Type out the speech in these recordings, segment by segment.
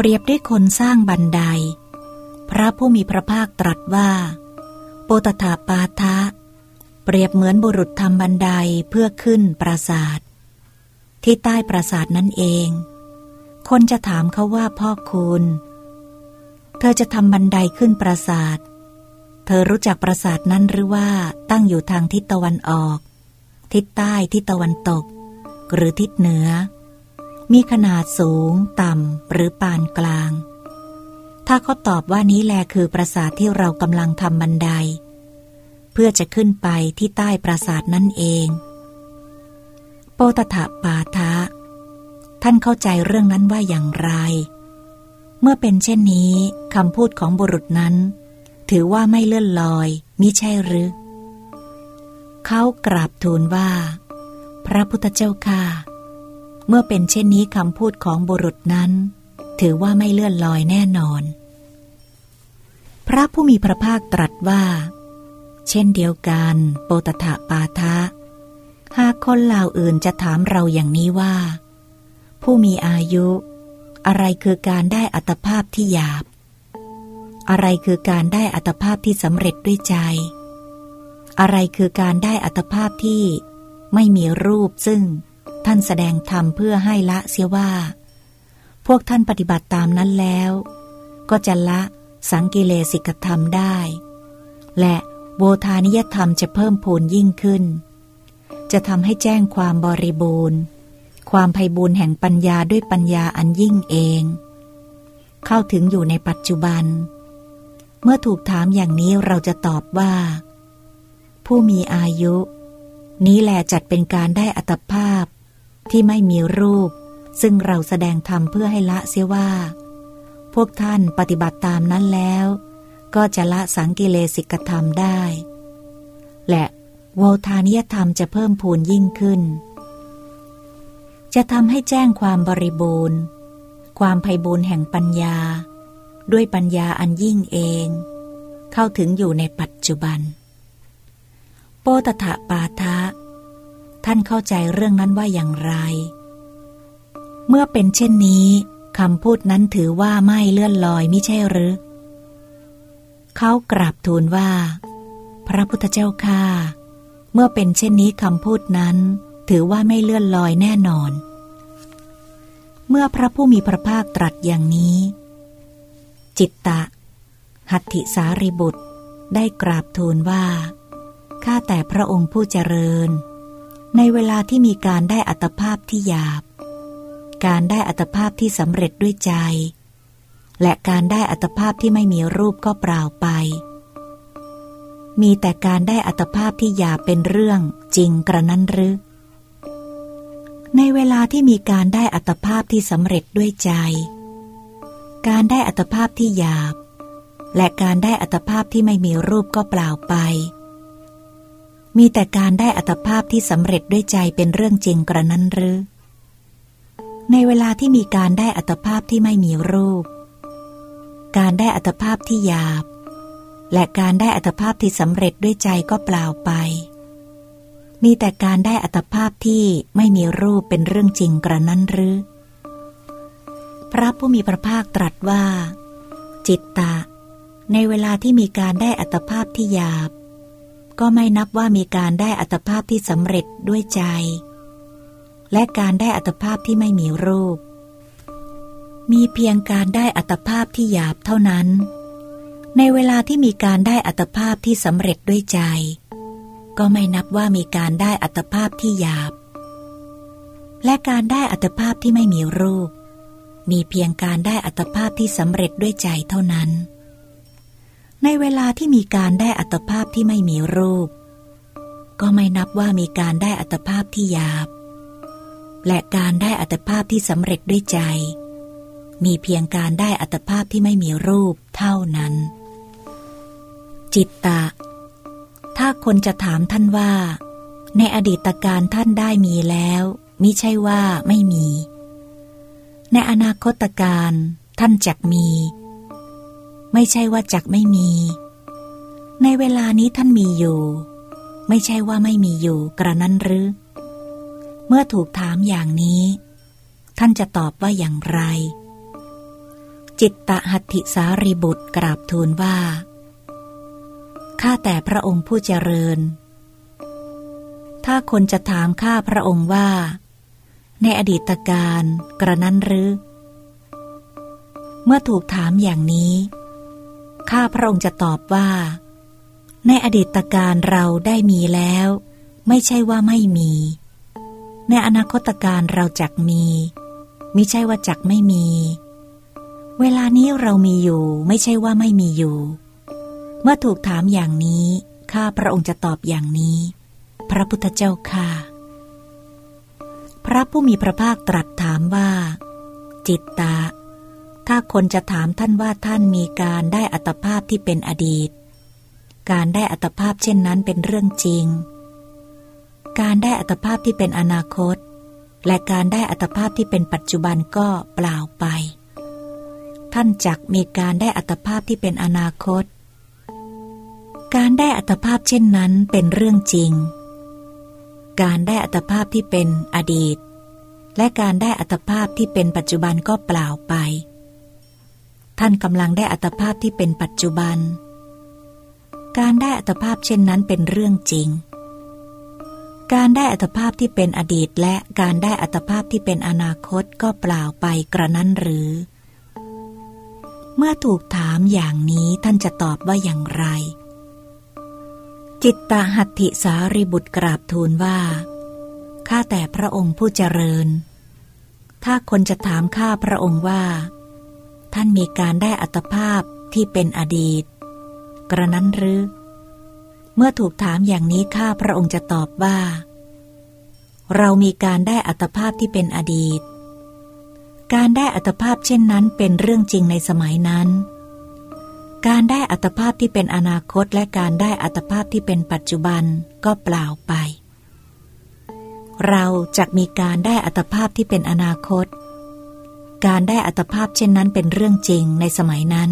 เปรียบด้วยคนสร้างบันได พระผู้มีพระภาคตรัสว่า โปตถาปาทะ เปรียบเหมือนบุรุษทำบันไดเพื่อขึ้นปราสาท ที่ใต้ปราสาทนั่นเอง คนจะถามเขาว่าพ่อคุณ เธอจะทำบันไดขึ้นปราสาท เธอรู้จักปราสาทนั้นหรือว่าตั้งอยู่ทางทิศตะวันออก ทิศใต้ทิศตะวันตก หรือทิศเหนือ มีขนาดสูง ต่ำ หรือปานกลาง ถ้าเขาตอบว่านี้แลคือปราสาทที่เรากำลังทำบันได เพื่อจะขึ้นไปที่ใต้ปราสาทนั่นเอง โปตถะปาทะ ท่านเข้าใจเรื่องนั้นว่าอย่างไร เมื่อเป็นเช่นนี้คำพูดของบุรุษนั้น ถือว่าไม่เลื่อนลอยมิใช่หรือ เขากราบทูลว่า พระพุทธเจ้าค่ะ เมื่อเป็นเช่นนี้คำพูดของบุรุษนั้น ถือว่าไม่เลื่อนลอยแน่นอน พระผู้มีพระภาคตรัสว่า เช่นเดียวกันโปตถะปาทะหากคนเหล่าอื่นจะถามเราอย่างนี้ว่า ผู้มีอายุ อะไรคือการได้อัตภาพที่หยาบ อะไรคือการได้อัตภาพที่สำเร็จด้วยใจ อะไรคือการได้อัตภาพที่ไม่มีรูปซึ่ง ท่านแสดงธรรมเพื่อให้ละเสียว่า พวกท่านปฏิบัติตามนั้นแล้ว ก็จะละสังกิเลสิกธรรมได้ และโบธานิยธรรมจะเพิ่มพูนยิ่งขึ้น จะทำให้แจ้งความบริบูรณ์ ความไพบูรณ์แห่งปัญญาด้วยปัญญาอันยิ่งเอง เข้าถึงอยู่ในปัจจุบัน เมื่อถูกถามอย่างนี้เราจะตอบว่า ผู้มีอายุ นี้แหละจัดเป็นการได้อัตภาพ ที่ไม่มีรูป ซึ่งเราแสดงธรรมเพื่อให้ละเสียว่า พวกท่านปฏิบัติตามนั้นแล้ว ก็จะละสังกิเลสิกธรรมได้ และโวทานิยธรรมจะเพิ่มพูนยิ่งขึ้น จะทำให้แจ้งความบริบูรณ์ ความไพบูรณ์แห่งปัญญา ด้วยปัญญาอันยิ่งเอง เข้าถึงอยู่ในปัจจุบัน โปตถะปาทะ ท่านเข้าใจเรื่องนั้นว่าอย่างไร เมื่อเป็นเช่นนี้คำพูดนั้นถือว่าไม่เลื่อนลอยไม่ใช่หรือ เขากราบทูลว่า พระพุทธเจ้าค่าเมื่อเป็นเช่นนี้คำพูดนั้น ถือว่าไม่เลื่อนลอยแน่นอน เมื่อพระผู้มีพระภาคตรัสอย่างนี้ จิตตะ หัตถิสารีบุตรได้กราบทูลว่า ข้าแต่พระองค์ผู้เจริญ ในเวลาที่มีการได้อัตภาพที่หยาบ การได้อัตภาพที่สำเร็จด้วยใจ และการได้อัตภาพที่ไม่มีรูปก็เปล่าไป มีแต่การได้อัตภาพที่หยาบเป็นเรื่องจริงกระนั้นหรือ ในเวลาที่มีการได้อัตภาพที่สำเร็จด้วยใจ การได้อัตภาพที่หยาบ และการได้อัตภาพที่ไม่มีรูปก็เปล่าไป มีแต่การได้อัตภาพที่สำเร็จด้วยใจเป็นเรื่องจริงกระนั้นหรือ ในเวลาที่มีการได้อัตภาพที่ไม่มีรูป การได้อัตภาพที่หยาบ และการได้อัตภาพที่สำเร็จด้วยใจก็เปล่าไป มีแต่การได้อัตภาพที่ไม่มีรูปเป็นเรื่องจริงกระนั้นหรือ พระผู้มีพระภาคตรัสว่า จิตตะ ในเวลาที่มีการได้อัตภาพที่หยาบ ก็ไม่นับว่ามีการได้อัตภาพที่สำเร็จด้วยใจ และการได้อัตภาพที่ไม่มีรูป มีเพียงการได้อัตภาพที่หยาบเท่านั้น ในเวลาที่มีการได้อัตภาพที่สำเร็จด้วยใจ ก็ไม่นับว่ามีการได้อัตภาพที่หยาบ และการได้อัตภาพที่ไม่มีรูป มีเพียงการได้อัตภาพที่สำเร็จด้วยใจเท่านั้น ในเวลาที่มีการได้อัตภาพที่ไม่มีรูป ก็ไม่นับว่ามีการได้อัตภาพที่หยาบ และการได้อัตภาพที่สำเร็จด้วยใจ มีเพียงการได้อัตภาพที่ไม่มีรูปเท่านั้น จิตตะ ถ้าคนจะถามท่านว่า ในอดีตการท่านได้มีแล้วมิใช่ว่าไม่มี ในอนาคตการท่านจักมี ไม่ใช่ว่าจักไม่มี ในเวลานี้ท่านมีอยู่ ไม่ใช่ว่าไม่มีอยู่กระนั้นหรือ เมื่อถูกถามอย่างนี้ ท่านจะตอบว่าอย่างไร จิตตหัตถิสารีบุตรกราบทูลว่า ข้าแต่พระองค์ผู้เจริญ ถ้าคนจะถามข้าพระองค์ว่า ในอดีตการกระนั้นหรือ เมื่อถูกถามอย่างนี้ ข้าพระองค์จะตอบว่า ในอดีตการเราได้มีแล้ว ไม่ใช่ว่าไม่มี ในอนาคตการเราจักมีมิใช่ว่าจักไม่มี เวลานี้เรามีอยู่ ไม่ใช่ว่าไม่มีอยู่ เมื่อถูกถามอย่างนี้ข้าพระองค์จะตอบอย่างนี้ พระพุทธเจ้าค่ะ พระผู้มีพระภาคตรัสถามว่า จิตตา ถ้าคนจะถามท่านว่าท่านมีการได้อัตภาพที่เป็นอดีต การได้อัตภาพเช่นนั้นเป็นเรื่องจริง การได้อัตภาพที่เป็นอนาคต และการได้อัตภาพที่เป็นปัจจุบันก็เปล่าไป ท่านจักมีการได้อัตภาพที่เป็นอนาคต การได้อัตภาพเช่นนั้นเป็นเรื่องจริง การได้อัตภาพที่เป็นอดีต และการได้อัตภาพที่เป็นปัจจุบันก็เปล่าไป ท่านกำลังได้อัตภาพที่เป็นปัจจุบัน การได้อัตภาพเช่นนั้นเป็นเรื่องจริง การได้อัตภาพที่เป็นอดีตและการได้อัตภาพที่เป็นอนาคตก็เปล่าไปกระนั้นหรือ เมื่อถูกถามอย่างนี้ท่านจะตอบว่าอย่างไร จิตตหัตถิสารีบุตรกราบทูลว่า ข้าแต่พระองค์ผู้เจริญ ถ้าคนจะถามข้าพระองค์ว่า ท่านมีการได้อัตภาพที่เป็นอดีต กระนั้นหรือ เมื่อถูกถามอย่างนี้ข้าพระองค์จะตอบว่า เรามีการได้อัตภาพที่เป็นอดีต การได้อัตภาพเช่นนั้นเป็นเรื่องจริงในสมัยนั้น การได้อัตภาพที่เป็นอนาคตและการได้อัตภาพที่เป็นปัจจุบันก็เปล่าไป เราจะมีการได้อัตภาพที่เป็นอนาคต การได้อัตภาพเช่นนั้นเป็นเรื่องจริงในสมัยนั้น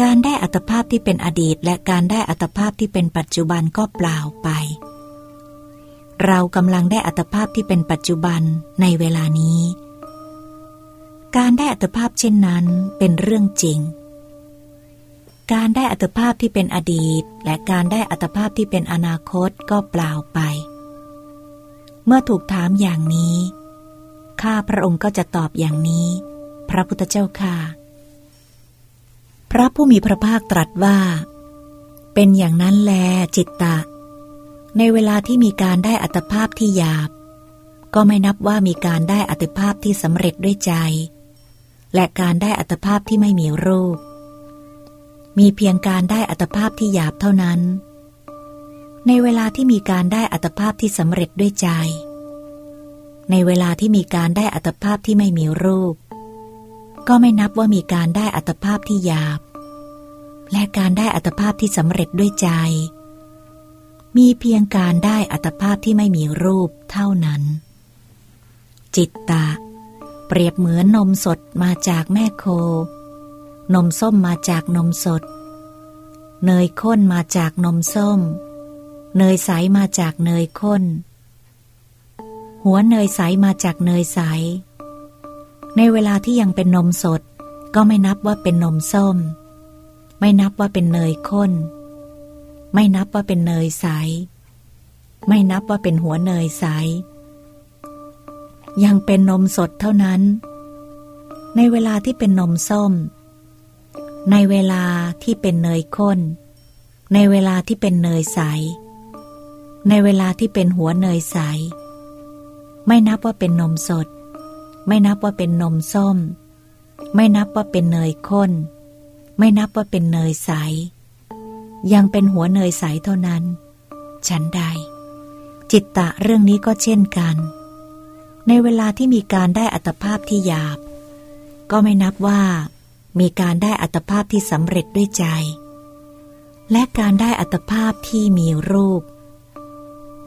การได้อัตภาพที่เป็นอดีตและการได้อัตภาพที่เป็นปัจจุบันก็เปล่าไป เรากำลังได้อัตภาพที่เป็นปัจจุบันในเวลานี้ การได้อัตภาพเช่นนั้นเป็นเรื่องจริง การได้อัตภาพที่เป็นอดีต และการได้อัตภาพที่เป็นอนาคตก็เปล่าไป เมื่อถูกถามอย่างนี้ ข้าพระองค์ก็จะตอบอย่างนี้ พระพุทธเจ้าค่ะ พระผู้มีพระภาคตรัสว่า เป็นอย่างนั้นแลจิตตะ ในเวลาที่มีการได้อัตภาพที่หยาบ ก็ไม่นับว่ามีการได้อัตภาพที่สำเร็จด้วยใจ และการได้อัตภาพที่ไม่มีรูป มีเพียงการได้อัตภาพที่หยาบเท่านั้น ในเวลาที่มีการได้อัตภาพที่สำเร็จด้วยใจ ในเวลาที่มีการได้อัตภาพที่ไม่มีรูป ก็ไม่นับว่ามีการได้อัตภาพที่หยาบ และการได้อัตภาพที่สำเร็จด้วยใจ มีเพียงการได้อัตภาพที่ไม่มีรูปเท่านั้น จิตตะ เปรียบเหมือนนมสดมาจากแม่โค นมส้มมาจากนมสด เนยข้นมาจากนมส้ม เนยใสมาจากเนยข้น หัวเนยใสมาจากเนยใส ในเวลาที่ยังเป็นนมสด ก็ไม่นับว่าเป็นนมส้ม ไม่นับว่าเป็นเนยข้น ไม่นับว่าเป็นเนยใส ไม่นับว่าเป็นหัวเนยใส ยังเป็นนมสดเท่านั้น ในเวลาที่เป็นนมส้ม ในเวลาที่เป็นเนยข้น ในเวลาที่เป็นเนยใส ในเวลาที่เป็นหัวเนยใส ไม่นับว่าเป็นนมสด ไม่นับว่าเป็นนมส้ม ไม่นับว่าเป็นเนยข้น ไม่นับว่าเป็นเนยใส ยังเป็นหัวเนยใสเท่านั้น ฉันใด จิตตะเรื่องนี้ก็เช่นกัน ในเวลาที่มีการได้อัตภาพที่หยาบ ก็ไม่นับว่ามีการได้อัตภาพที่สำเร็จด้วยใจ และการได้อัตภาพที่มีรูป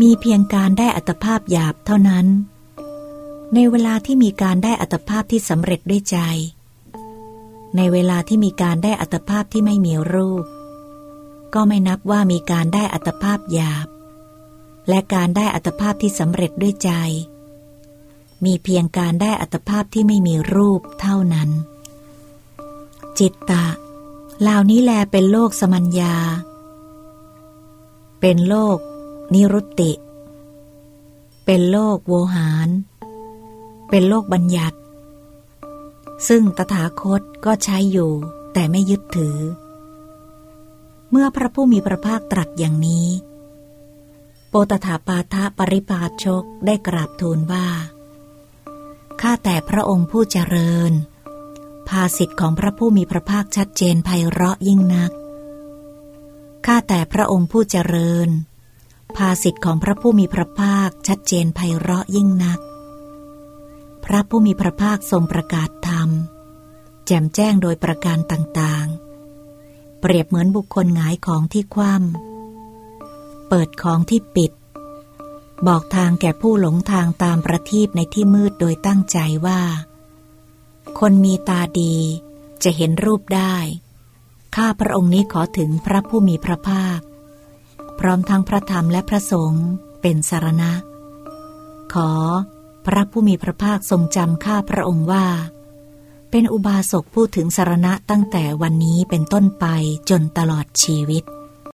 มีเพียงการได้อัตภาพหยาบเท่านั้น ในเวลาที่มีการได้อัตภาพที่สำเร็จด้วยใจ ในเวลาที่มีการได้อัตภาพที่ไม่มีรูป ก็ไม่นับว่ามีการได้อัตภาพหยาบ และการได้อัตภาพที่สำเร็จด้วยใจ มีเพียงการได้อัตภาพที่ไม่มีรูปเท่านั้น จิตตะเหล่านี้แลเป็นโลกสมัญญา เป็นโลก นิรุตติ เป็นโลกโวหาร เป็นโลกบัญญัติ ซึ่งตถาคตก็ใช้อยู่แต่ไม่ยึดถือ เมื่อพระผู้มีพระภาคตรัสอย่างนี้ โปตถาปาทะปริพาชกได้กราบทูลว่า ข้าแต่พระองค์ผู้เจริญ ภาสิทธิ์ของพระผู้มีพระภาคชัดเจนไพเราะยิ่งนัก ข้าแต่พระองค์ผู้เจริญ ภาสิทธิ์ของพระผู้มีพระภาคชัดเจนไพเราะยิ่งนัก พระผู้มีพระภาคทรงประกาศธรรม แจ่มแจ้งโดยประการต่างๆ เปรียบเหมือนบุคคลหงายของที่คว่ำเปิดของที่ปิด บอกทางแก่ผู้หลงทางตามประทีปในที่มืดโดยตั้งใจว่า คนมีตาดีจะเห็นรูปได้ ข้าพระองค์นี้ขอถึงพระผู้มีพระภาค พร้อมทั้งพระธรรมและพระสงฆ์เป็นสารณะ ขอพระผู้มีพระภาคทรงจำข้าพระองค์ว่า เป็นอุบาสกพูดถึงสารณะตั้งแต่วันนี้เป็นต้นไปจนตลอดชีวิต